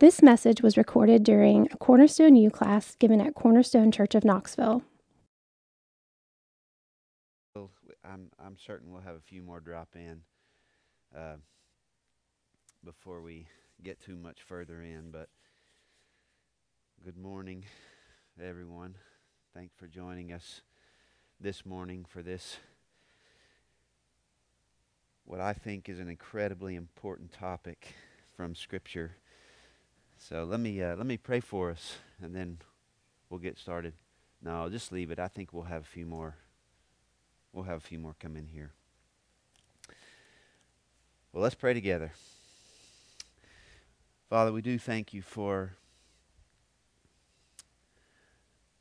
This message was recorded during a Cornerstone U class given at Cornerstone Church of Knoxville. Well, I'm, I'm certain we'll have a few more drop in uh, before we get too much further in. But good morning, everyone. Thanks for joining us this morning for this, what I think is an incredibly important topic from Scripture. So let me uh, let me pray for us, and then we'll get started. No, I'll just leave it. I think we'll have a few more. We'll have a few more come in here. Well, let's pray together. Father, we do thank you for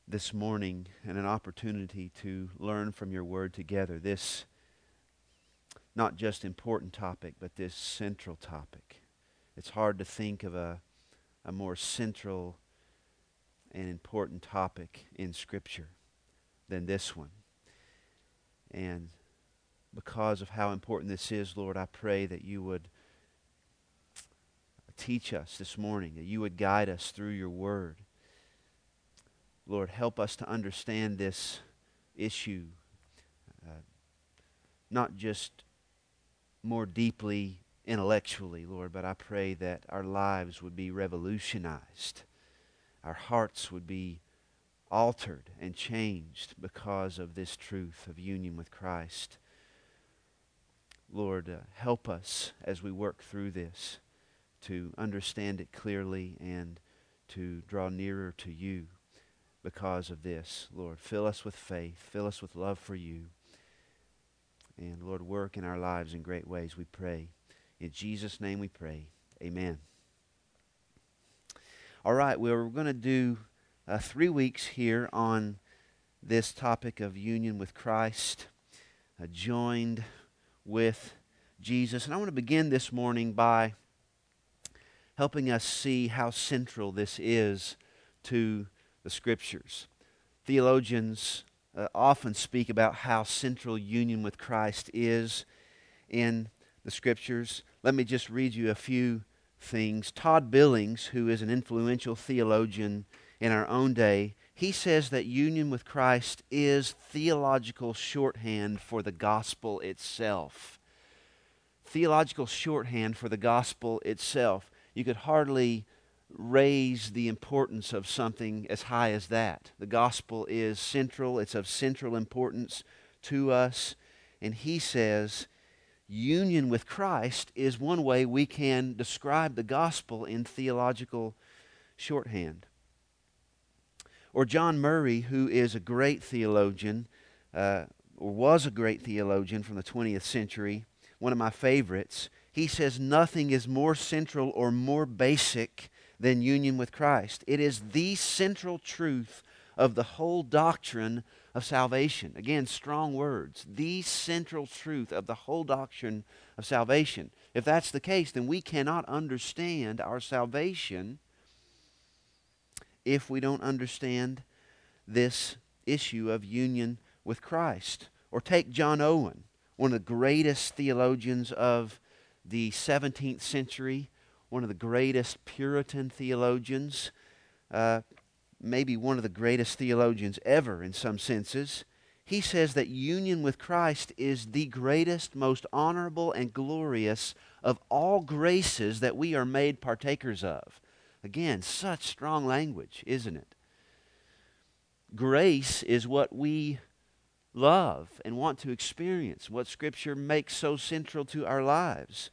this morning and an opportunity to learn from your word together. This not just important topic, but this central topic. It's hard to think of a a more central and important topic in Scripture than this one. And because of how important this is, Lord, I pray that you would teach us this morning, that you would guide us through your word. Lord, help us to understand this issue, uh, not just more deeply intellectually, Lord, but I pray that our lives would be revolutionized. Our hearts would be altered and changed because of this truth of union with Christ. Lord, uh, help us as we work through this to understand it clearly and to draw nearer to you because of this. Lord, fill us with faith, fill us with love for you. And Lord, work in our lives in great ways, we pray. In Jesus' name we pray. Amen. All right, well, we're going to do uh, three weeks here on this topic of union with Christ, uh, joined with Jesus. And I want to begin this morning by helping us see how central this is to the Scriptures. Theologians uh, often speak about how central union with Christ is in the Scriptures. Let me just read you a few things. Todd Billings, who is an influential theologian in our own day, he says that union with Christ is theological shorthand for the gospel itself. Theological shorthand for the gospel itself. You could hardly raise the importance of something as high as that. The gospel is central, it's of central importance to us. And he says union with Christ is one way we can describe the gospel in theological shorthand. Or John Murray, who is a great theologian, uh, or was a great theologian from the 20th century, one of my favorites, he says nothing is more central or more basic than union with Christ. It is the central truth of the whole doctrine of salvation. Again, strong words. The central truth of the whole doctrine of salvation. If that's the case, then we cannot understand our salvation if we don't understand this issue of union with Christ. Or take John Owen, one of the greatest theologians of the 17th century, one of the greatest Puritan theologians. Uh, maybe one of the greatest theologians ever in some senses, he says that union with Christ is the greatest, most honorable, and glorious of all graces that we are made partakers of. Again, such strong language, isn't it? Grace is what we love and want to experience, what Scripture makes so central to our lives.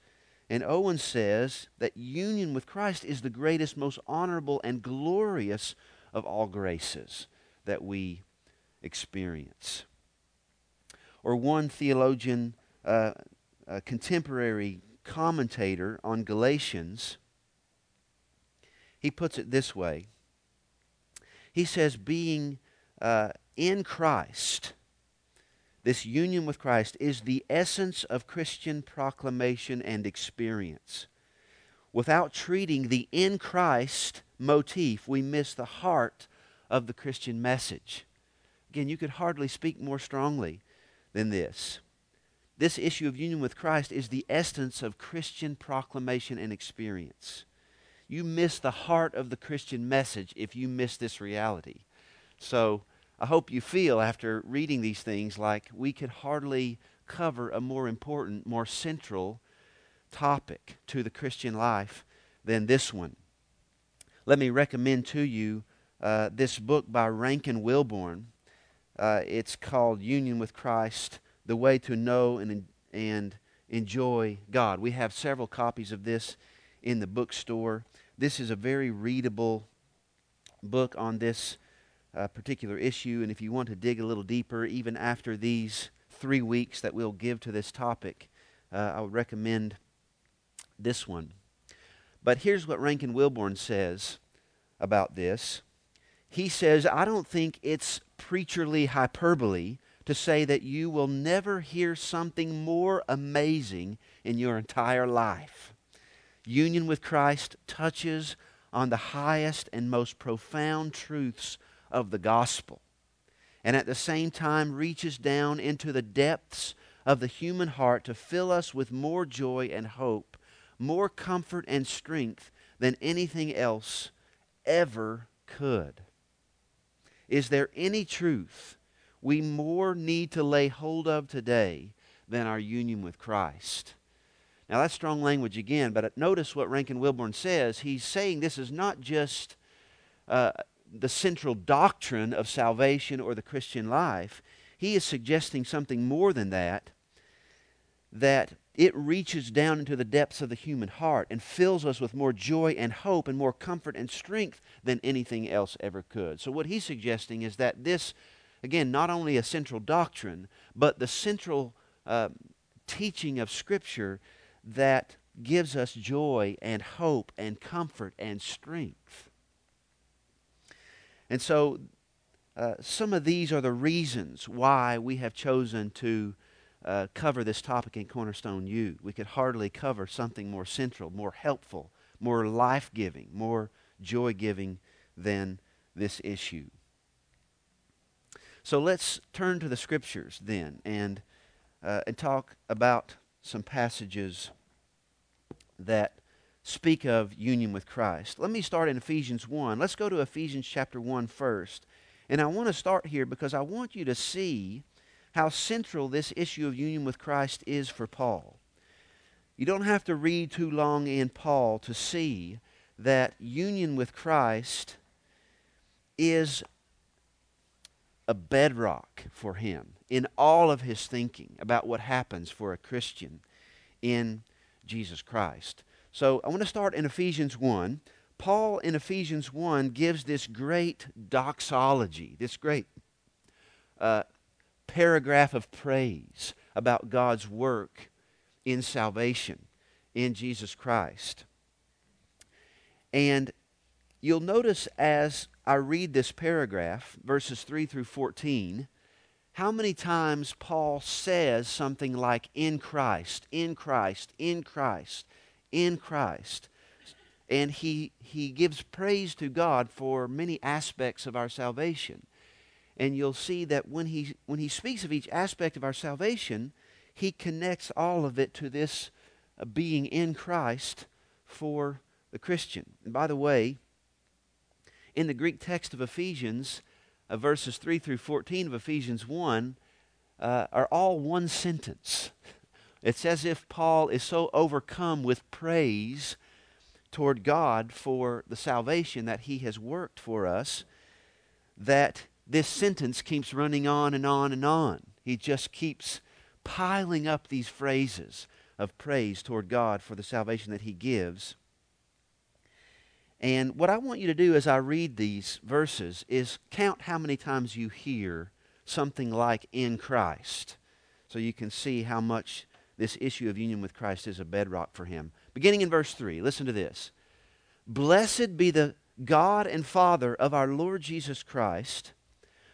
And Owen says that union with Christ is the greatest, most honorable, and glorious of all graces that we experience. Or one theologian, uh, a contemporary commentator on Galatians, he puts it this way. He says, being uh, in Christ, this union with Christ is the essence of Christian proclamation and experience. Without treating the in Christ motif, we miss the heart of the Christian message. Again, you could hardly speak more strongly than this. This issue of union with Christ is the essence of Christian proclamation and experience. you miss the heart of the Christian message if you miss this reality. So I hope you feel after reading these things like we could hardly cover a more important, more central topic to the Christian life than this one. Let me recommend to you uh, this book by Rankin Wilbourne. Uh, it's called Union with Christ The Way to Know and, and Enjoy God. We have several copies of this in the bookstore. This is a very readable book on this uh, particular issue. And if you want to dig a little deeper, even after these three weeks that we'll give to this topic, uh, I would recommend this one. But here's what Rankin Wilbourne says about this. He says, I don't think it's preacherly hyperbole to say that you will never hear something more amazing in your entire life. Union with Christ touches on the highest and most profound truths of the gospel, and at the same time reaches down into the depths of the human heart to fill us with more joy and hope, more comfort and strength than anything else ever could. Is there any truth we more need to lay hold of today than our union with Christ? Now, that's strong language again, but notice what Rankin Wilbourne says. He's saying this is not just uh, the central doctrine of salvation or the Christian life. He is suggesting something more than that, that it reaches down into the depths of the human heart and fills us with more joy and hope and more comfort and strength than anything else ever could. So, what he's suggesting is that this, again, not only a central doctrine, but the central uh, teaching of Scripture that gives us joy and hope and comfort and strength. And so, uh, some of these are the reasons why we have chosen to uh, cover this topic in Cornerstone U. We could hardly cover something more central, more helpful, more life giving, more joy giving than this issue. So let's turn to the scriptures then and, uh, and talk about some passages that speak of union with Christ. Let me start in Ephesians 1. Let's go to Ephesians chapter 1 first. And I want to start here because I want you to see how central this issue of union with Christ is for Paul. You don't have to read too long in Paul to see that union with Christ is a bedrock for him in all of his thinking about what happens for a Christian in Jesus Christ. So I want to start in Ephesians 1. Paul in Ephesians 1 gives this great doxology, this great uh, paragraph of praise about God's work in salvation in Jesus Christ. And you'll notice as I read this paragraph, verses 3 through 14, how many times Paul says something like, in Christ, in Christ, in Christ, in Christ. And he, he gives praise to God for many aspects of our salvation. And you'll see that when he, when he speaks of each aspect of our salvation, he connects all of it to this uh, being in Christ for the Christian. And by the way, in the Greek text of Ephesians, uh, verses 3 through 14 of Ephesians 1 uh, are all one sentence. It's as if Paul is so overcome with praise toward God for the salvation that he has worked for us that this sentence keeps running on and on and on. He just keeps piling up these phrases of praise toward God for the salvation that he gives. And what I want you to do as I read these verses is count how many times you hear something like in Christ. So you can see how much this issue of union with Christ is a bedrock for him. Beginning in verse 3, listen to this. Blessed be the God and Father of our Lord Jesus Christ,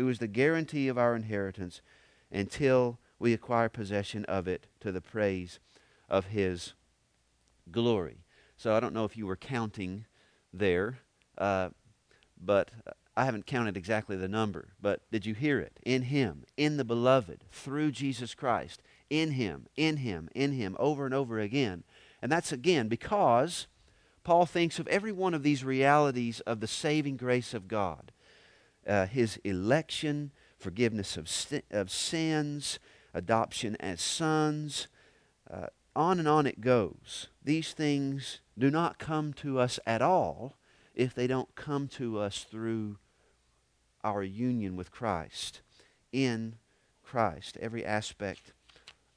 who is the guarantee of our inheritance until we acquire possession of it to the praise of his glory. So I don't know if you were counting there, uh, but I haven't counted exactly the number. But did you hear it? In him, in the beloved, through Jesus Christ, in him, in him, in him, over and over again. And that's again because Paul thinks of every one of these realities of the saving grace of God uh, his election, forgiveness of, st- of sins, adoption as sons. Uh, on and on it goes. These things do not come to us at all if they don't come to us through our union with Christ, in Christ, every aspect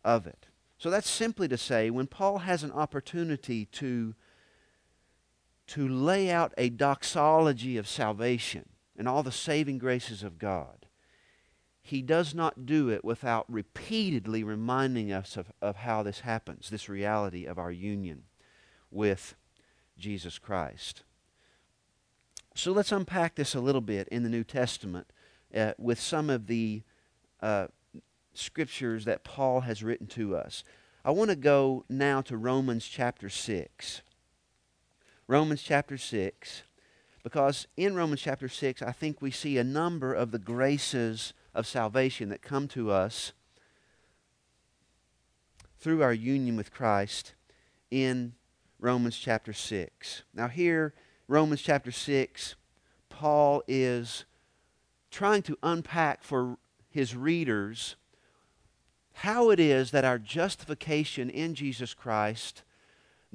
of it. So that's simply to say, when Paul has an opportunity to, to lay out a doxology of salvation and all the saving graces of God, he does not do it without repeatedly reminding us of, of how this happens, this reality of our union with Jesus Christ. So let's unpack this a little bit in the New Testament uh, with some of the uh, scriptures that Paul has written to us. I want to go now to Romans chapter 6. Romans chapter 6, because in Romans chapter 6, I think we see a number of the graces of salvation that come to us through our union with Christ in Romans chapter 6. Now, here, Romans chapter 6, Paul is trying to unpack for his readers how it is that our justification in Jesus Christ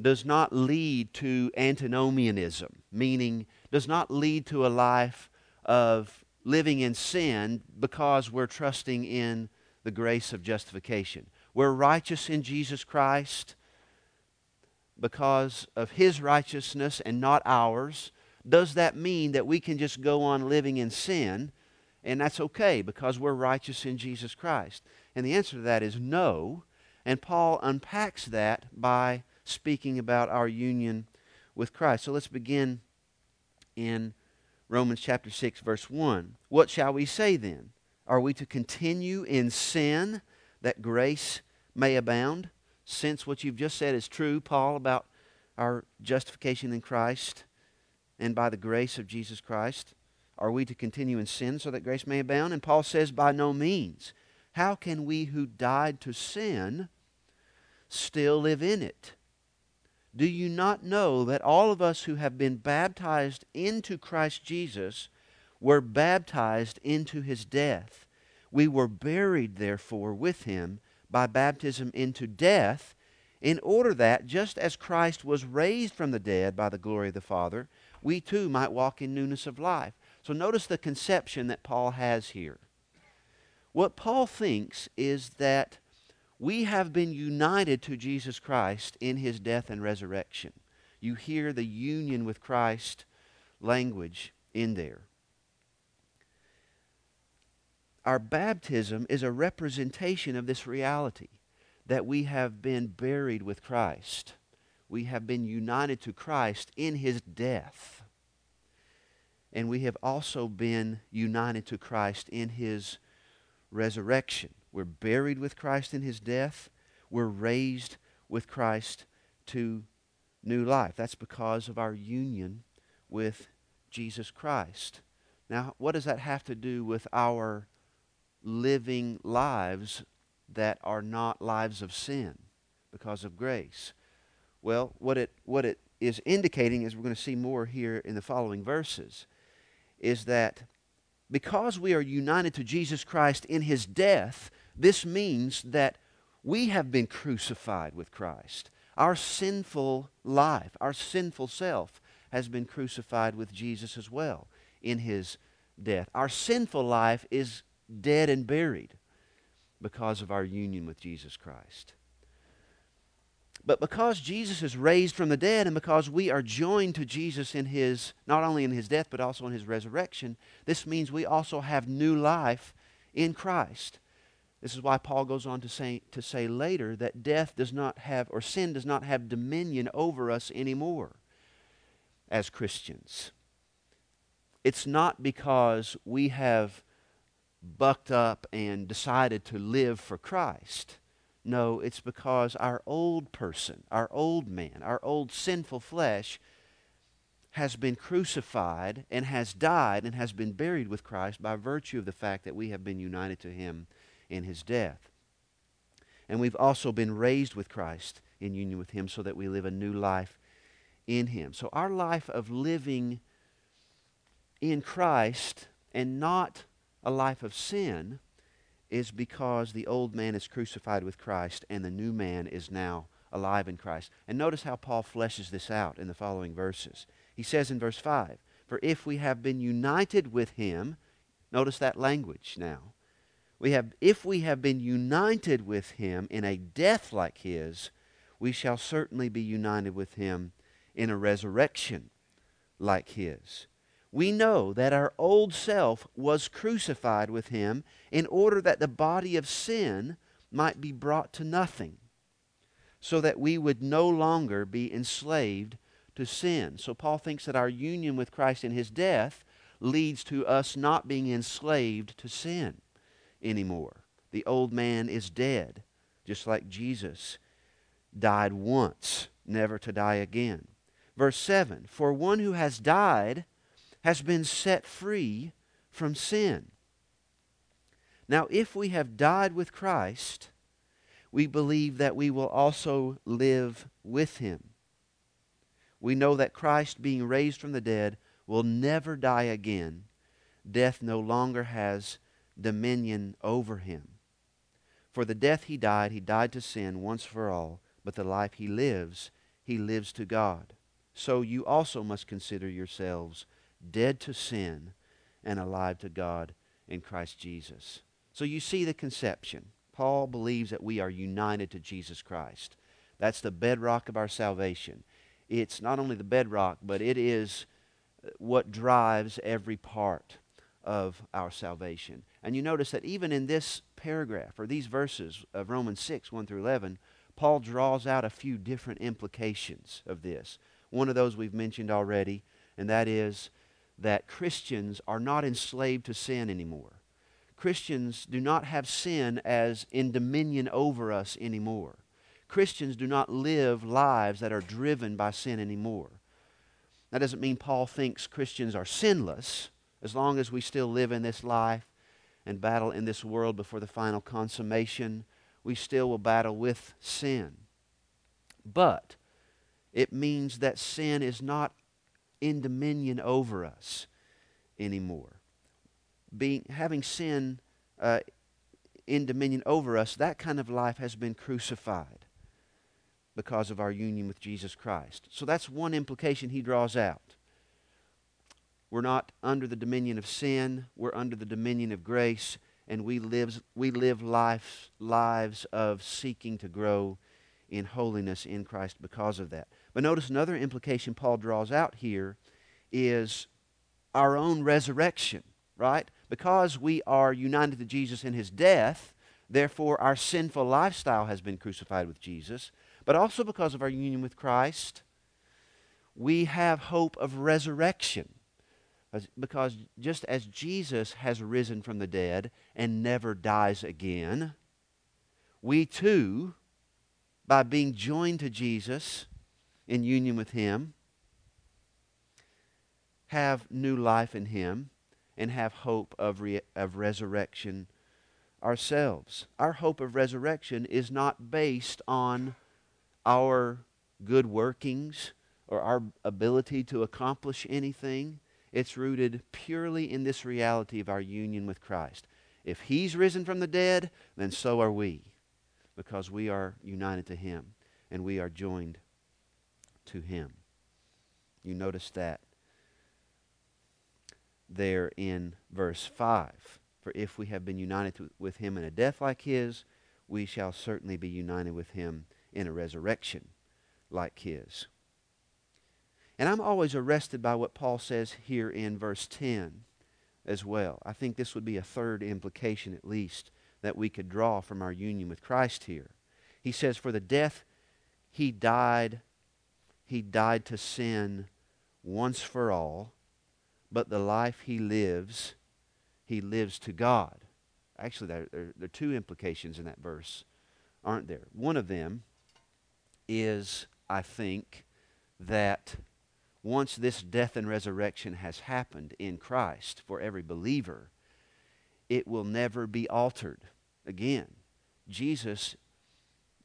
does not lead to antinomianism, meaning does not lead to a life of living in sin because we're trusting in the grace of justification. We're righteous in Jesus Christ because of His righteousness and not ours. Does that mean that we can just go on living in sin and that's okay because we're righteous in Jesus Christ? And the answer to that is no. And Paul unpacks that by speaking about our union with Christ. So let's begin in Romans chapter 6, verse 1. What shall we say then? Are we to continue in sin that grace may abound? Since what you've just said is true, Paul, about our justification in Christ and by the grace of Jesus Christ, are we to continue in sin so that grace may abound? And Paul says, by no means. How can we who died to sin still live in it? Do you not know that all of us who have been baptized into Christ Jesus were baptized into his death? We were buried, therefore, with him by baptism into death, in order that, just as Christ was raised from the dead by the glory of the Father, we too might walk in newness of life. So notice the conception that Paul has here. What Paul thinks is that we have been united to Jesus Christ in his death and resurrection. You hear the union with Christ language in there. Our baptism is a representation of this reality that we have been buried with Christ. We have been united to Christ in his death. And we have also been united to Christ in his resurrection. We're buried with Christ in his death. We're raised with Christ to new life. That's because of our union with Jesus Christ. Now, what does that have to do with our living lives that are not lives of sin because of grace. Well, what it, what it is indicating, as we're going to see more here in the following verses, is that because we are united to Jesus Christ in his death, this means that we have been crucified with Christ. Our sinful life, our sinful self, has been crucified with Jesus as well in his death. Our sinful life is dead and buried because of our union with Jesus Christ. But because Jesus is raised from the dead and because we are joined to Jesus in his not only in his death but also in his resurrection, this means we also have new life in Christ. This is why Paul goes on to say to say later that death does not have or sin does not have dominion over us anymore as Christians. It's not because we have bucked up and decided to live for Christ. No, it's because our old person, our old man, our old sinful flesh has been crucified and has died and has been buried with Christ by virtue of the fact that we have been united to him in his death. And we've also been raised with Christ in union with him so that we live a new life in him. So our life of living in Christ and not a life of sin is because the old man is crucified with Christ and the new man is now alive in Christ. And notice how Paul fleshes this out in the following verses. He says in verse 5 For if we have been united with him, notice that language now. We have, if we have been united with him in a death like his, we shall certainly be united with him in a resurrection like his we know that our old self was crucified with him in order that the body of sin might be brought to nothing, so that we would no longer be enslaved to sin. So Paul thinks that our union with Christ in his death leads to us not being enslaved to sin anymore. The old man is dead, just like Jesus died once, never to die again. Verse 7 For one who has died has been set free from sin. Now, if we have died with Christ, we believe that we will also live with him. We know that Christ, being raised from the dead, will never die again. Death no longer has dominion over him. For the death he died, he died to sin once for all, but the life he lives, he lives to God. So you also must consider yourselves dead to sin and alive to God in Christ Jesus. So you see the conception. Paul believes that we are united to Jesus Christ. That's the bedrock of our salvation. It's not only the bedrock, but it is what drives every part of our salvation. And you notice that even in this paragraph, or these verses of Romans 6, 1 through 11, Paul draws out a few different implications of this. One of those we've mentioned already, and that is that Christians are not enslaved to sin anymore. Christians do not have sin as in dominion over us anymore. Christians do not live lives that are driven by sin anymore. That doesn't mean Paul thinks Christians are sinless as long as we still live in this life and battle in this world before the final consummation. We still will battle with sin. But it means that sin is not in dominion over us anymore. Being, having sin uh, in dominion over us, that kind of life has been crucified because of our union with Jesus Christ. So that's one implication he draws out. We're not under the dominion of sin, we're under the dominion of grace, and we live, we live life, lives of seeking to grow in holiness in Christ because of that. But notice another implication Paul draws out here is our own resurrection, right? Because we are united to Jesus in his death, therefore our sinful lifestyle has been crucified with Jesus. But also because of our union with Christ, we have hope of resurrection. Because just as Jesus has risen from the dead and never dies again, we too, by being joined to Jesus in union with Him, have new life in Him and have hope of, re- of resurrection ourselves. Our hope of resurrection is not based on our good workings or our ability to accomplish anything. It's rooted purely in this reality of our union with Christ. If He's risen from the dead, then so are we, because we are united to Him and we are joined to Him. You notice that there in verse 5. For if we have been united to, with Him in a death like His, we shall certainly be united with Him in a resurrection like His. And I'm always arrested by what Paul says here in verse 10 as well. I think this would be a third implication, at least, that we could draw from our union with Christ here. He says, For the death he died, he died to sin once for all, but the life he lives, he lives to God. Actually, there, there, there are two implications in that verse, aren't there? One of them is, I think, that once this death and resurrection has happened in Christ for every believer, it will never be altered again. Jesus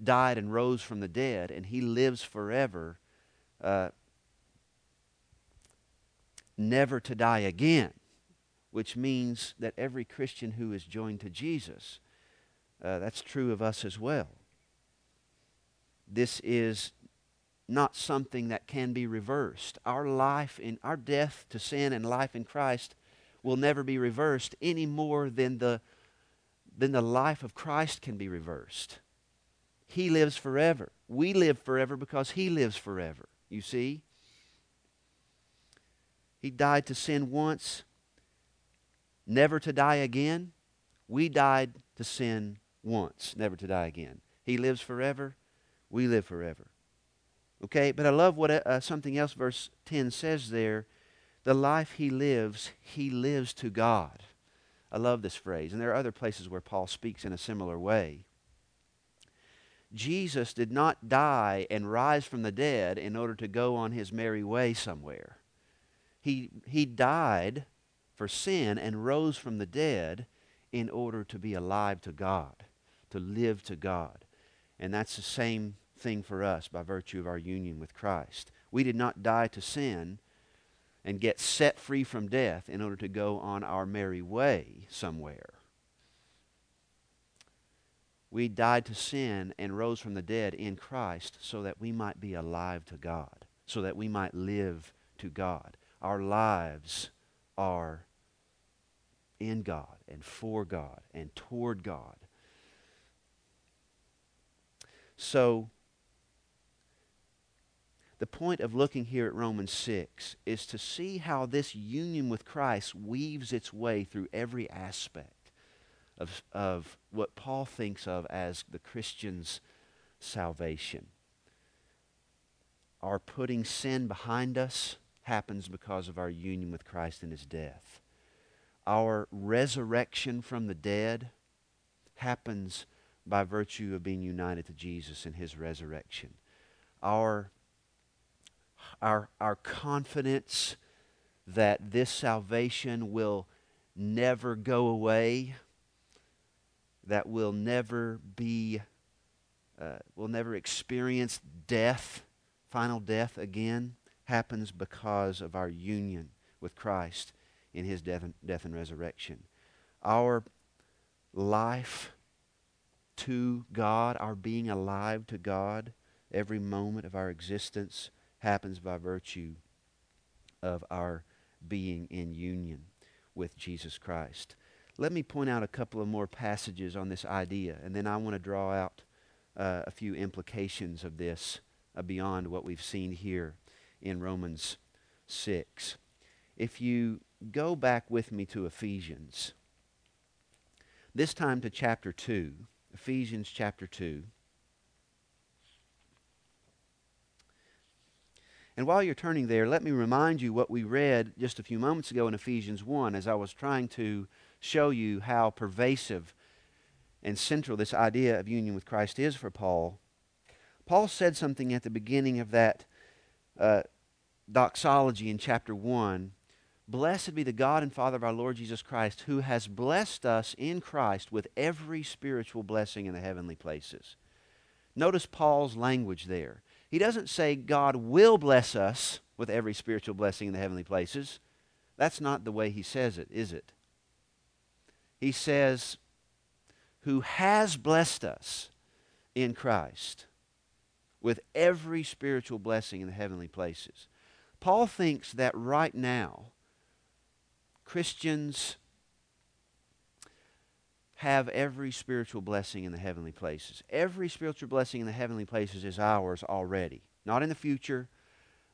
died and rose from the dead, and he lives forever, uh, never to die again, which means that every Christian who is joined to Jesus, uh, that's true of us as well. This is not something that can be reversed. Our life in our death to sin and life in Christ will never be reversed any more than the than the life of Christ can be reversed. He lives forever. We live forever because he lives forever. You see? He died to sin once, never to die again. We died to sin once, never to die again. He lives forever. We live forever. Okay, but I love what uh, something else verse 10 says there. The life he lives, he lives to God. I love this phrase. And there are other places where Paul speaks in a similar way. Jesus did not die and rise from the dead in order to go on his merry way somewhere. He, he died for sin and rose from the dead in order to be alive to God, to live to God. And that's the same thing for us by virtue of our union with Christ. We did not die to sin and get set free from death in order to go on our merry way somewhere. We died to sin and rose from the dead in Christ so that we might be alive to God, so that we might live to God. Our lives are in God and for God and toward God. So, the point of looking here at Romans 6 is to see how this union with Christ weaves its way through every aspect of, of what Paul thinks of as the Christian's salvation. Our putting sin behind us happens because of our union with Christ in his death. Our resurrection from the dead happens by virtue of being united to Jesus in his resurrection. Our our, our confidence that this salvation will never go away, that will never be, uh, will never experience death, final death again, happens because of our union with Christ in his death and, death and resurrection. Our life to God, our being alive to God, every moment of our existence happens by virtue of our being in union with Jesus Christ. Let me point out a couple of more passages on this idea, and then I want to draw out uh, a few implications of this uh, beyond what we've seen here in Romans 6. If you go back with me to Ephesians, this time to chapter 2, Ephesians chapter 2. And while you're turning there, let me remind you what we read just a few moments ago in Ephesians 1 as I was trying to show you how pervasive and central this idea of union with Christ is for Paul. Paul said something at the beginning of that uh, doxology in chapter 1 Blessed be the God and Father of our Lord Jesus Christ, who has blessed us in Christ with every spiritual blessing in the heavenly places. Notice Paul's language there. He doesn't say God will bless us with every spiritual blessing in the heavenly places. That's not the way he says it, is it? He says, who has blessed us in Christ with every spiritual blessing in the heavenly places. Paul thinks that right now, Christians have every spiritual blessing in the heavenly places. Every spiritual blessing in the heavenly places is ours already. Not in the future,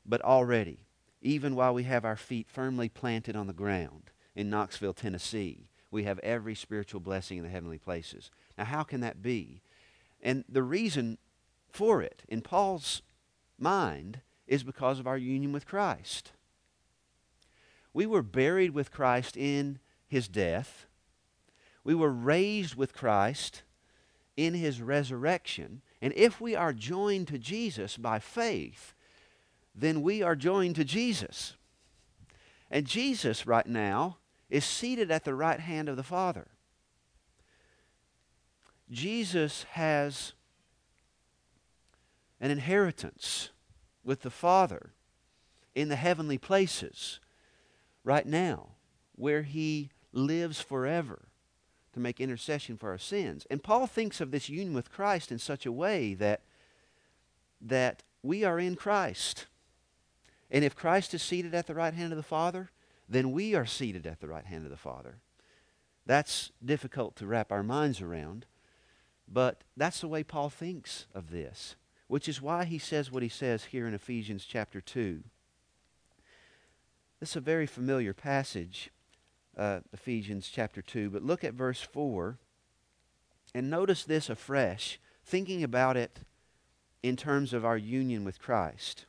but already. Even while we have our feet firmly planted on the ground in Knoxville, Tennessee, we have every spiritual blessing in the heavenly places. Now, how can that be? And the reason for it, in Paul's mind, is because of our union with Christ. We were buried with Christ in his death we were raised with Christ in his resurrection. And if we are joined to Jesus by faith, then we are joined to Jesus. And Jesus, right now, is seated at the right hand of the Father. Jesus has an inheritance with the Father in the heavenly places right now, where he lives forever make intercession for our sins. And Paul thinks of this union with Christ in such a way that, that we are in Christ. And if Christ is seated at the right hand of the Father, then we are seated at the right hand of the Father. That's difficult to wrap our minds around, but that's the way Paul thinks of this, which is why he says what he says here in Ephesians chapter 2. This is a very familiar passage uh, Ephesians chapter 2. But look at verse 4 and notice this afresh, thinking about it in terms of our union with Christ.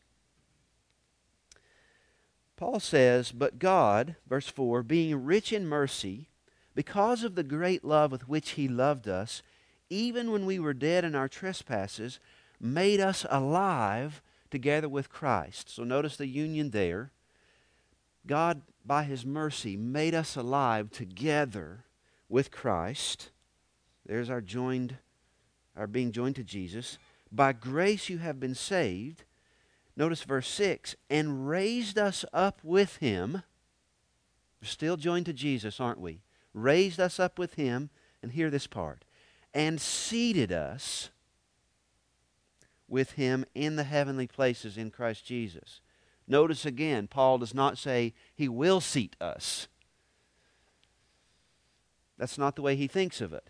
Paul says, But God, verse 4, being rich in mercy, because of the great love with which he loved us, even when we were dead in our trespasses, made us alive together with Christ. So notice the union there. God by his mercy, made us alive together with Christ. There's our joined, our being joined to Jesus. By grace you have been saved. Notice verse 6 and raised us up with him. We're still joined to Jesus, aren't we? Raised us up with him. And hear this part. And seated us with him in the heavenly places in Christ Jesus. Notice again, Paul does not say he will seat us. That's not the way he thinks of it.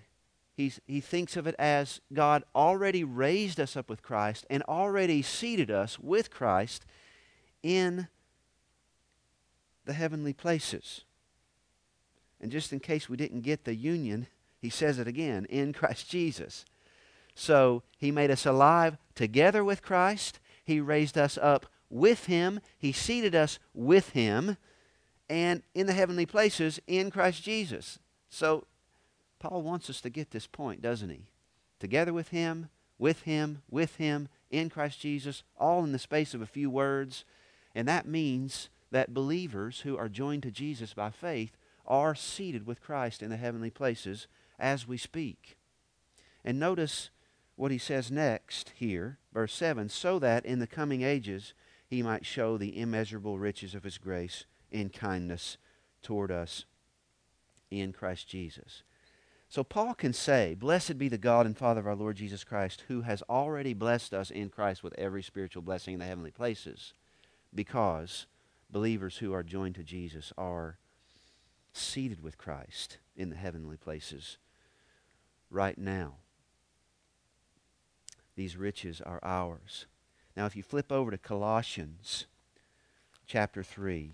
He's, he thinks of it as God already raised us up with Christ and already seated us with Christ in the heavenly places. And just in case we didn't get the union, he says it again in Christ Jesus. So he made us alive together with Christ. He raised us up with him. He seated us with him and in the heavenly places in Christ Jesus. So Paul wants us to get this point, doesn't he? Together with him, with him, with him, in Christ Jesus, all in the space of a few words. And that means that believers who are joined to Jesus by faith are seated with Christ in the heavenly places as we speak. And notice what he says next here, verse 7 so that in the coming ages he might show the immeasurable riches of his grace in kindness toward us in Christ Jesus. So Paul can say, Blessed be the God and Father of our Lord Jesus Christ, who has already blessed us in Christ with every spiritual blessing in the heavenly places, because believers who are joined to Jesus are seated with Christ in the heavenly places right now. These riches are ours. Now, if you flip over to Colossians chapter 3,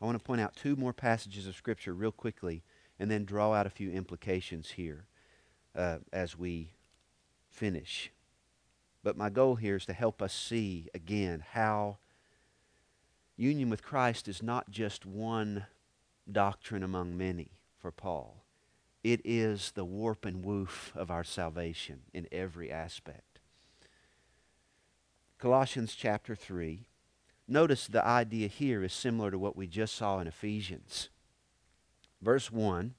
I want to point out two more passages of Scripture real quickly and then draw out a few implications here uh, as we finish. But my goal here is to help us see again how union with Christ is not just one doctrine among many for Paul. It is the warp and woof of our salvation in every aspect. Colossians chapter 3. Notice the idea here is similar to what we just saw in Ephesians. Verse 1,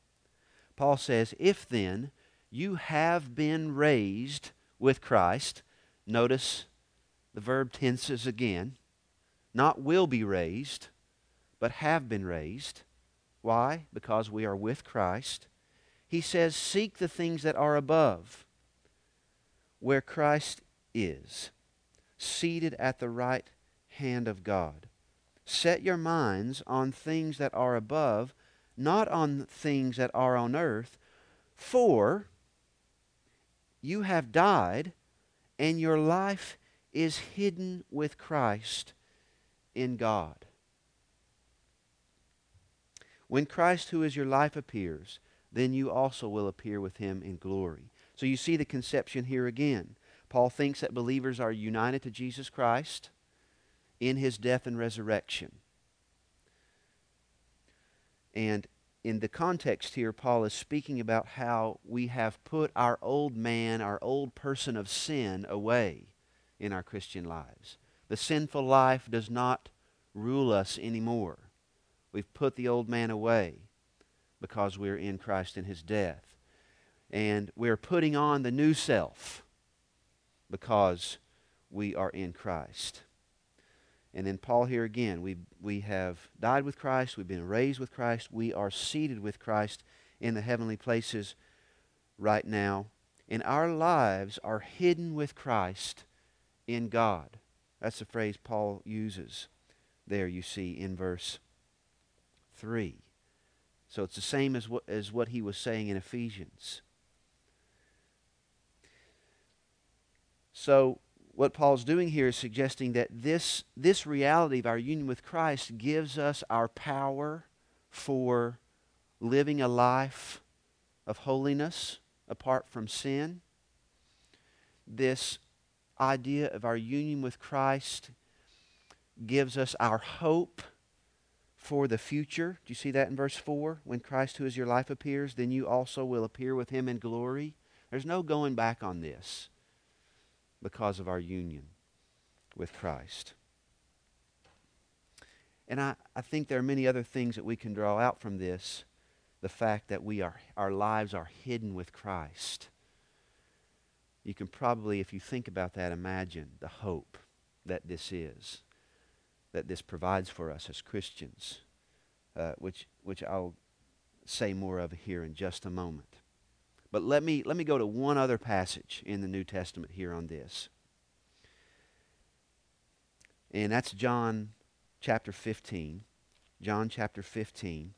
Paul says, If then you have been raised with Christ, notice the verb tenses again, not will be raised, but have been raised. Why? Because we are with Christ. He says, Seek the things that are above, where Christ is, seated at the right hand of God. Set your minds on things that are above, not on things that are on earth, for you have died, and your life is hidden with Christ in God. When Christ, who is your life, appears, then you also will appear with him in glory. So you see the conception here again. Paul thinks that believers are united to Jesus Christ in his death and resurrection. And in the context here, Paul is speaking about how we have put our old man, our old person of sin away in our Christian lives. The sinful life does not rule us anymore. We've put the old man away because we're in Christ in his death. And we're putting on the new self because we are in Christ. And then Paul here again, we, we have died with Christ, we've been raised with Christ, we are seated with Christ in the heavenly places right now. And our lives are hidden with Christ in God. That's the phrase Paul uses there, you see, in verse 3. So it's the same as what, as what he was saying in Ephesians. So what Paul's doing here is suggesting that this, this reality of our union with Christ gives us our power for living a life of holiness apart from sin. This idea of our union with Christ gives us our hope for the future. Do you see that in verse 4? When Christ, who is your life, appears, then you also will appear with him in glory. There's no going back on this because of our union with Christ. And I, I think there are many other things that we can draw out from this. The fact that we are, our lives are hidden with Christ. You can probably, if you think about that, imagine the hope that this is, that this provides for us as Christians, uh, which, which I'll say more of here in just a moment. But let me, let me go to one other passage in the New Testament here on this. And that's John chapter 15. John chapter 15.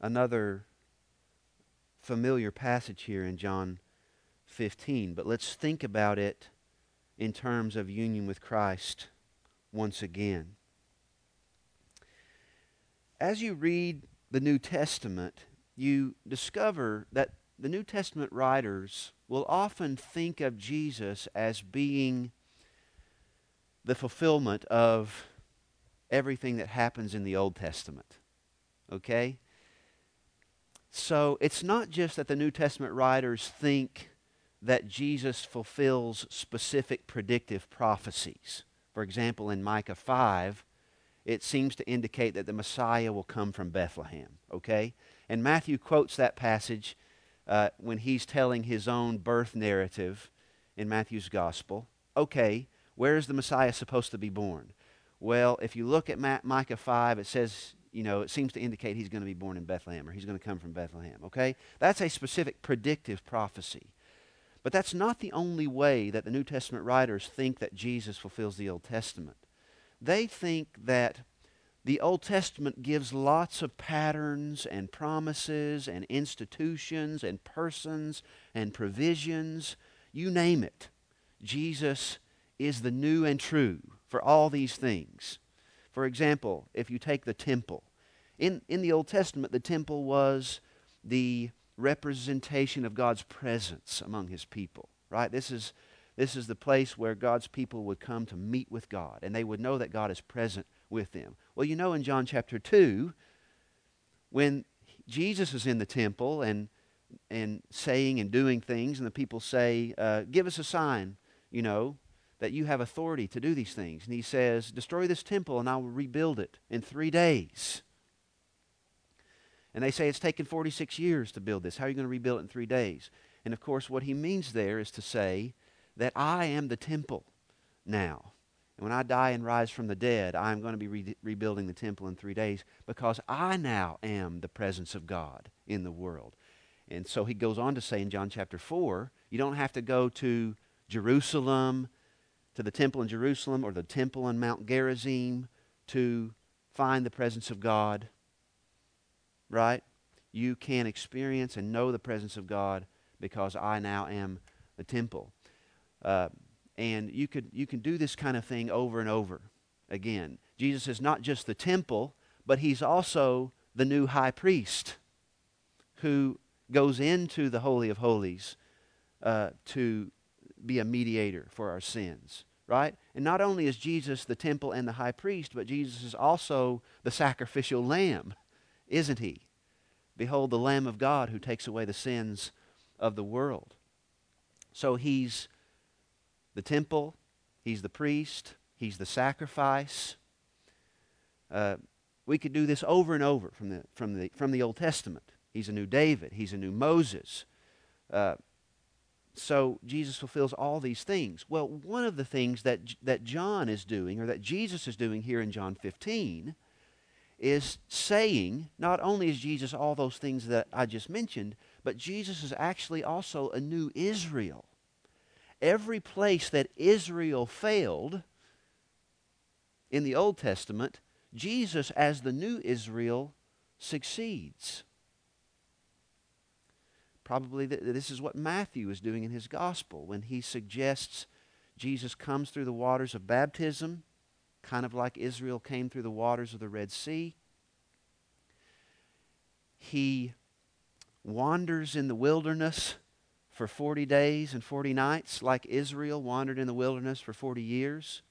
Another familiar passage here in John 15, but let's think about it in terms of union with Christ once again. As you read the New Testament, you discover that the New Testament writers will often think of Jesus as being the fulfillment of everything that happens in the Old Testament. Okay? So it's not just that the New Testament writers think that Jesus fulfills specific predictive prophecies. For example, in Micah 5, it seems to indicate that the Messiah will come from Bethlehem. Okay? And Matthew quotes that passage uh, when he's telling his own birth narrative in Matthew's gospel. Okay, where is the Messiah supposed to be born? Well, if you look at Micah 5, it says, you know, it seems to indicate he's going to be born in Bethlehem or he's going to come from Bethlehem. Okay? That's a specific predictive prophecy. But that's not the only way that the New Testament writers think that Jesus fulfills the Old Testament. They think that the Old Testament gives lots of patterns and promises and institutions and persons and provisions. You name it. Jesus is the new and true for all these things. For example, if you take the temple, in, in the Old Testament, the temple was the representation of God's presence among his people, right? This is, this is the place where God's people would come to meet with God, and they would know that God is present with them. Well, you know in John chapter 2, when Jesus is in the temple and and saying and doing things, and the people say, uh, "Give us a sign," you know, that you have authority to do these things. And he says, "Destroy this temple, and I will rebuild it in three days." And they say it's taken 46 years to build this. How are you going to rebuild it in three days? And of course, what he means there is to say that I am the temple now. And when I die and rise from the dead, I'm going to be re- rebuilding the temple in three days because I now am the presence of God in the world. And so he goes on to say in John chapter 4, you don't have to go to Jerusalem, to the temple in Jerusalem or the temple on Mount Gerizim to find the presence of God. Right? You can experience and know the presence of God because I now am the temple. Uh, and you, could, you can do this kind of thing over and over again. Jesus is not just the temple, but he's also the new high priest who goes into the Holy of Holies uh, to be a mediator for our sins, right? And not only is Jesus the temple and the high priest, but Jesus is also the sacrificial lamb, isn't he? Behold, the Lamb of God who takes away the sins of the world. So he's the temple, he's the priest, he's the sacrifice. Uh, we could do this over and over from the, from the, from the Old Testament. He's a new David. He's a new Moses. Uh, so Jesus fulfills all these things. Well, one of the things that, that John is doing, or that Jesus is doing here in John 15, is saying not only is Jesus all those things that I just mentioned, but Jesus is actually also a new Israel. Every place that Israel failed in the Old Testament, Jesus, as the new Israel, succeeds. Probably th- this is what Matthew is doing in his gospel when he suggests Jesus comes through the waters of baptism, kind of like Israel came through the waters of the Red Sea. He wanders in the wilderness for 40 days and 40 nights, like Israel wandered in the wilderness for 40 years.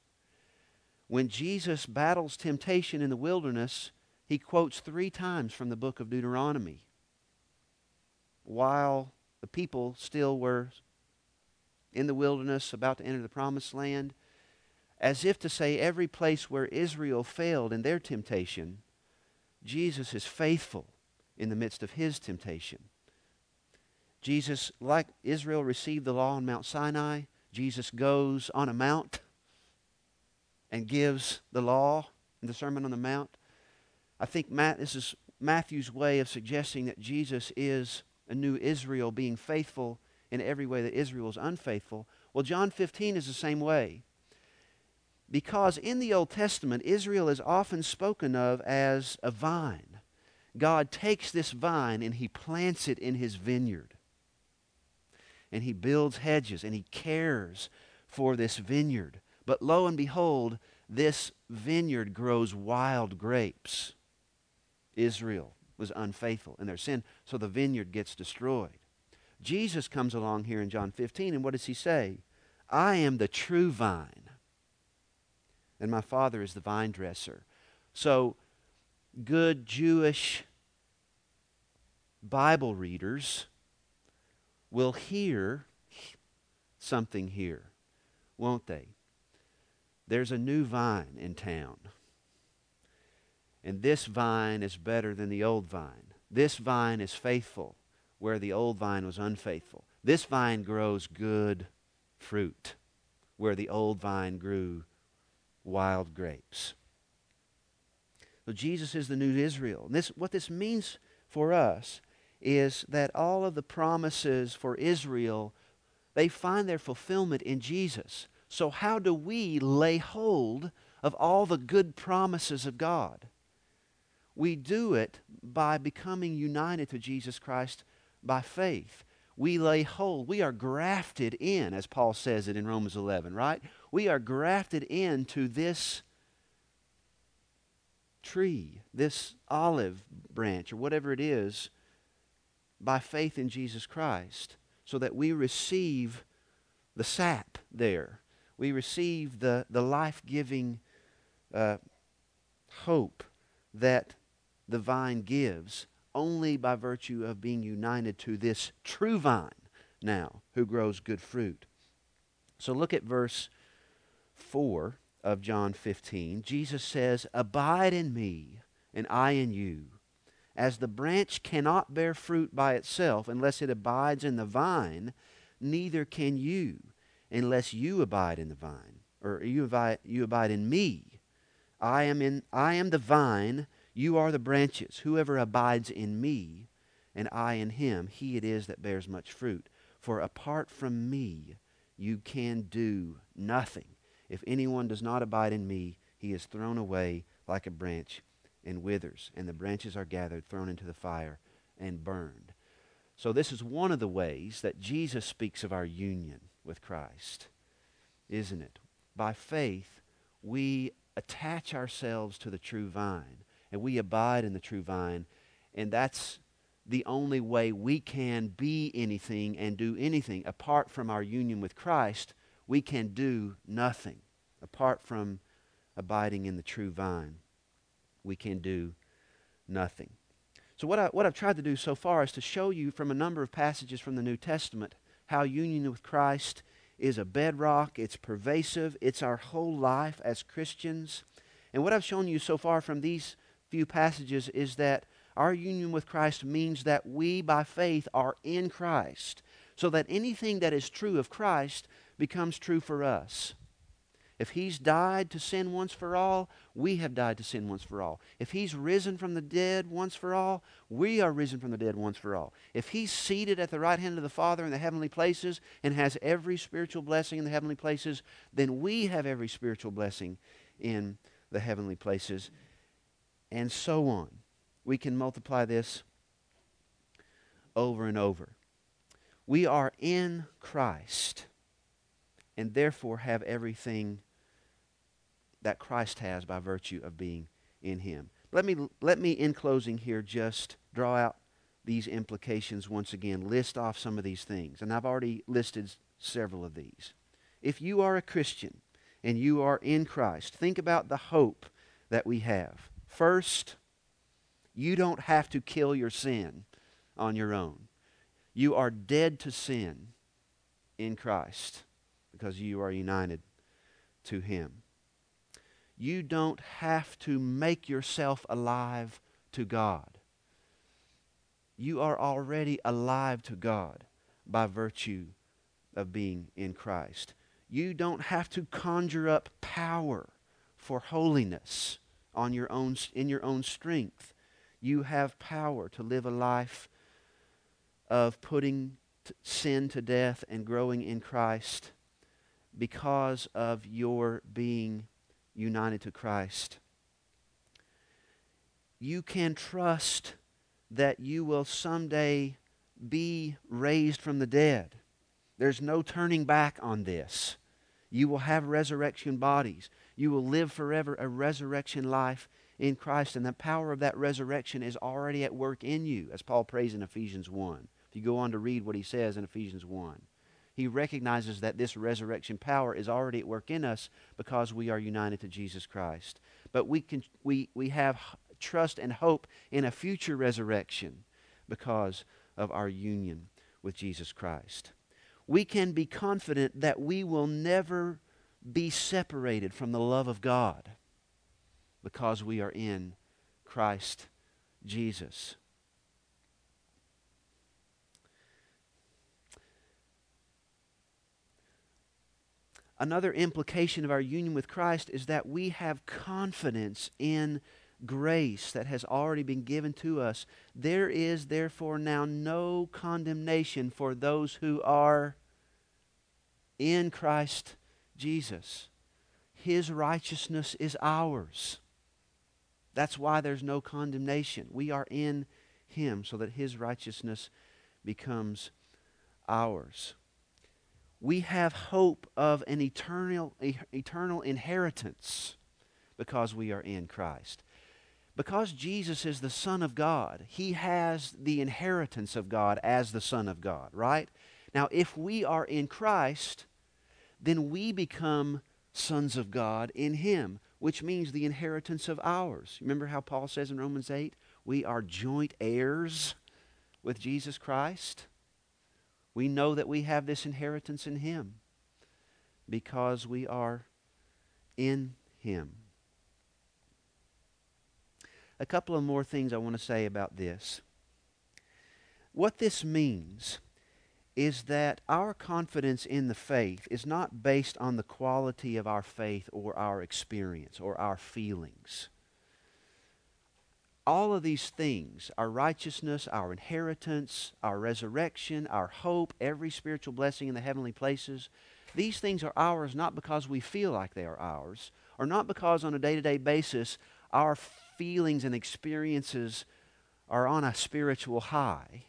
When Jesus battles temptation in the wilderness, he quotes three times from the book of Deuteronomy while the people still were in the wilderness about to enter the promised land, as if to say, every place where Israel failed in their temptation, Jesus is faithful in the midst of his temptation. Jesus, like Israel received the law on Mount Sinai, Jesus goes on a mount and gives the law in the Sermon on the Mount. I think Matt, this is Matthew's way of suggesting that Jesus is a new Israel being faithful in every way that Israel is unfaithful. Well, John 15 is the same way. Because in the Old Testament, Israel is often spoken of as a vine. God takes this vine and he plants it in his vineyard. And he builds hedges and he cares for this vineyard. But lo and behold, this vineyard grows wild grapes. Israel was unfaithful in their sin, so the vineyard gets destroyed. Jesus comes along here in John 15, and what does he say? I am the true vine, and my Father is the vine dresser. So, good Jewish Bible readers will hear something here, won't they? There's a new vine in town. And this vine is better than the old vine. This vine is faithful where the old vine was unfaithful. This vine grows good fruit where the old vine grew wild grapes. So Jesus is the new Israel. And this, what this means for us is that all of the promises for Israel, they find their fulfillment in Jesus. So how do we lay hold of all the good promises of God? We do it by becoming united to Jesus Christ by faith. We lay hold. We are grafted in, as Paul says it in Romans 11, right? We are grafted into this tree, this olive branch, or whatever it is, by faith in Jesus Christ, so that we receive the sap there. We receive the, the life giving uh, hope that the vine gives only by virtue of being united to this true vine now, who grows good fruit. So look at verse 4 of John 15. Jesus says, Abide in me, and I in you. As the branch cannot bear fruit by itself unless it abides in the vine, neither can you unless you abide in the vine, or you abide, you abide in me. I am, in, I am the vine, you are the branches. Whoever abides in me, and I in him, he it is that bears much fruit. For apart from me, you can do nothing. If anyone does not abide in me, he is thrown away like a branch and withers, and the branches are gathered, thrown into the fire, and burned. So, this is one of the ways that Jesus speaks of our union with Christ, isn't it? By faith, we attach ourselves to the true vine, and we abide in the true vine, and that's the only way we can be anything and do anything. Apart from our union with Christ, we can do nothing. Apart from abiding in the true vine, we can do nothing. So, what, I, what I've tried to do so far is to show you from a number of passages from the New Testament how union with Christ is a bedrock, it's pervasive, it's our whole life as Christians. And what I've shown you so far from these few passages is that our union with Christ means that we, by faith, are in Christ, so that anything that is true of Christ becomes true for us. If he's died to sin once for all, we have died to sin once for all. If he's risen from the dead once for all, we are risen from the dead once for all. If he's seated at the right hand of the Father in the heavenly places and has every spiritual blessing in the heavenly places, then we have every spiritual blessing in the heavenly places, and so on. We can multiply this over and over. We are in Christ and therefore have everything that Christ has by virtue of being in him. Let me, let me in closing here, just draw out these implications once again, list off some of these things. And I've already listed several of these. If you are a Christian and you are in Christ, think about the hope that we have. First, you don't have to kill your sin on your own. You are dead to sin in Christ because you are united to Him. You don't have to make yourself alive to God. You are already alive to God by virtue of being in Christ. You don't have to conjure up power for holiness on your own, in your own strength. You have power to live a life of putting sin to death and growing in Christ because of your being united to Christ. You can trust that you will someday be raised from the dead. There's no turning back on this. You will have resurrection bodies. You will live forever a resurrection life in Christ, and the power of that resurrection is already at work in you, as Paul prays in Ephesians 1. If you go on to read what he says in Ephesians 1 he recognizes that this resurrection power is already at work in us because we are united to Jesus Christ. But we, can, we, we have trust and hope in a future resurrection because of our union with Jesus Christ. We can be confident that we will never be separated from the love of God because we are in Christ Jesus. Another implication of our union with Christ is that we have confidence in grace that has already been given to us. There is therefore now no condemnation for those who are in Christ Jesus. His righteousness is ours. That's why there's no condemnation. We are in Him so that His righteousness becomes ours we have hope of an eternal, eternal inheritance because we are in Christ. Because Jesus is the Son of God, He has the inheritance of God as the Son of God, right? Now, if we are in Christ, then we become sons of God in Him, which means the inheritance of ours. Remember how Paul says in Romans 8, we are joint heirs with Jesus Christ. We know that we have this inheritance in Him because we are in Him. A couple of more things I want to say about this. What this means is that our confidence in the faith is not based on the quality of our faith or our experience or our feelings. All of these things, our righteousness, our inheritance, our resurrection, our hope, every spiritual blessing in the heavenly places, these things are ours not because we feel like they are ours, or not because on a day to day basis our feelings and experiences are on a spiritual high.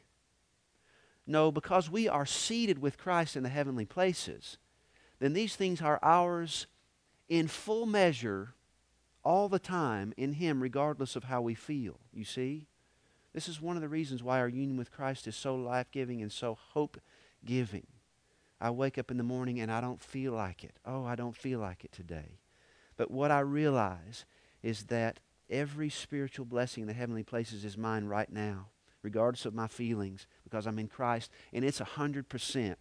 No, because we are seated with Christ in the heavenly places, then these things are ours in full measure all the time in Him, regardless of how we feel. You see? This is one of the reasons why our union with Christ is so life giving and so hope giving. I wake up in the morning and I don't feel like it. Oh, I don't feel like it today. But what I realize is that every spiritual blessing in the heavenly places is mine right now regardless of my feelings, because I'm in Christ, and it's a 100%.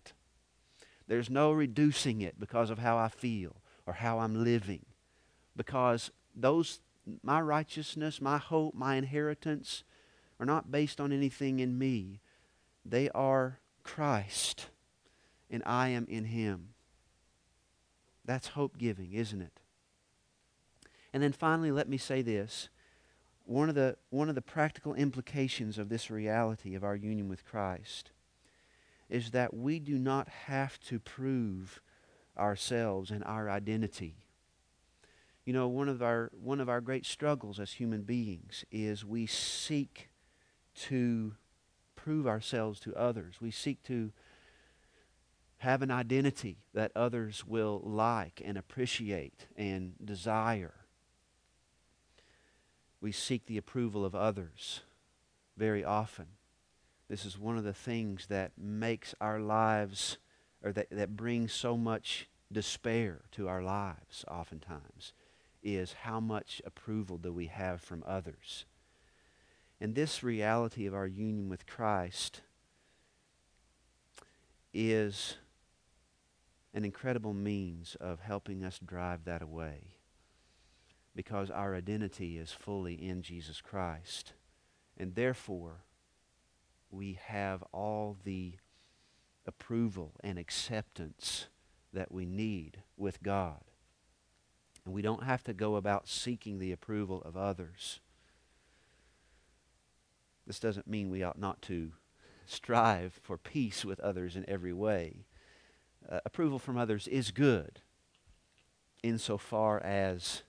There's no reducing it because of how I feel or how I'm living. Because those my righteousness, my hope, my inheritance are not based on anything in me. They are Christ, and I am in Him. That's hope giving, isn't it? And then finally, let me say this one of the one of the practical implications of this reality of our union with Christ is that we do not have to prove ourselves and our identity. You know, one of our one of our great struggles as human beings is we seek to prove ourselves to others. We seek to have an identity that others will like and appreciate and desire we seek the approval of others very often. This is one of the things that makes our lives, or that, that brings so much despair to our lives oftentimes, is how much approval do we have from others. And this reality of our union with Christ is an incredible means of helping us drive that away because our identity is fully in Jesus Christ. And therefore, we have all the approval and acceptance that we need with God. And we don't have to go about seeking the approval of others. This doesn't mean we ought not to strive for peace with others in every way. Uh, approval from others is good insofar as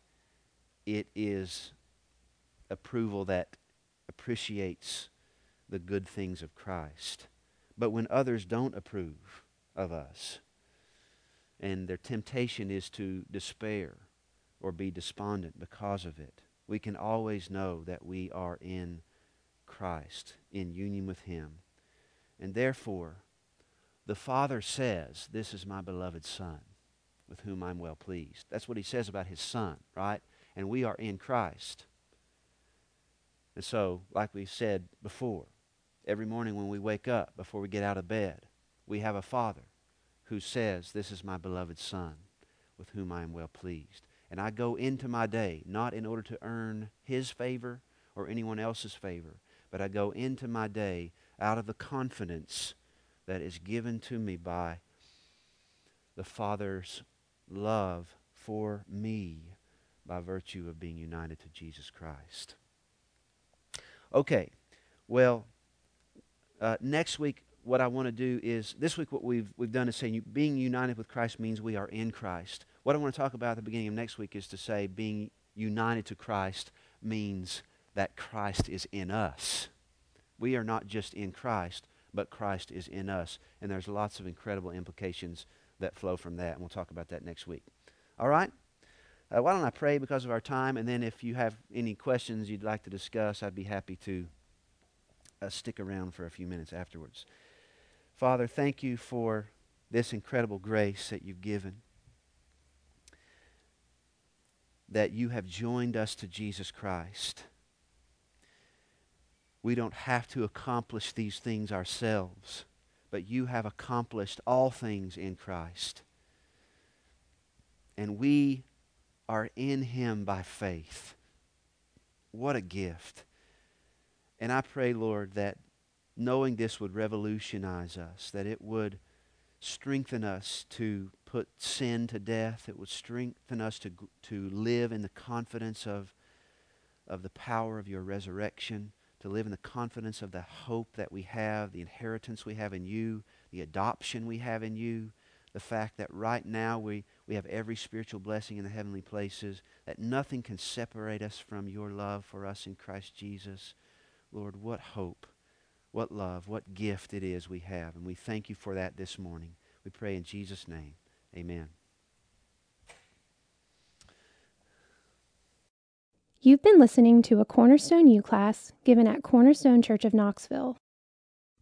it is approval that appreciates the good things of Christ. But when others don't approve of us, and their temptation is to despair or be despondent because of it, we can always know that we are in Christ, in union with Him. And therefore, the Father says, This is my beloved Son, with whom I'm well pleased. That's what He says about His Son, right? and we are in Christ. And so, like we said before, every morning when we wake up, before we get out of bed, we have a Father who says, This is my beloved Son, with whom I am well pleased. And I go into my day not in order to earn His favor or anyone else's favor, but I go into my day out of the confidence that is given to me by the Father's love for me by virtue of being united to Jesus Christ. Okay, well, uh, next week, what I want to do is this week, what we've, we've done is saying being united with Christ means we are in Christ. What I want to talk about at the beginning of next week is to say being united to Christ means that Christ is in us. We are not just in Christ, but Christ is in us. And there's lots of incredible implications that flow from that. And we'll talk about that next week. All right? Uh, why don't I pray because of our time, and then if you have any questions you'd like to discuss, I'd be happy to uh, stick around for a few minutes afterwards. Father, thank you for this incredible grace that you've given, that you have joined us to Jesus Christ. We don't have to accomplish these things ourselves, but you have accomplished all things in Christ. And we are in him by faith. What a gift. And I pray, Lord, that knowing this would revolutionize us, that it would strengthen us to put sin to death. It would strengthen us to, to live in the confidence of, of the power of your resurrection, to live in the confidence of the hope that we have, the inheritance we have in you, the adoption we have in you, the fact that right now we, we have every spiritual blessing in the heavenly places, that nothing can separate us from your love for us in Christ Jesus. Lord, what hope, what love, what gift it is we have. And we thank you for that this morning. We pray in Jesus' name. Amen. You've been listening to a Cornerstone U class given at Cornerstone Church of Knoxville.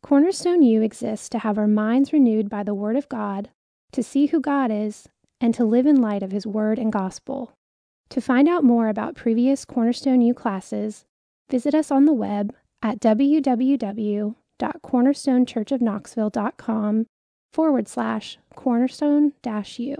Cornerstone U exists to have our minds renewed by the Word of God to see who God is, and to live in light of His Word and Gospel. To find out more about previous Cornerstone U classes, visit us on the web at www.cornerstonechurchofknoxville.com forward slash cornerstone dash U.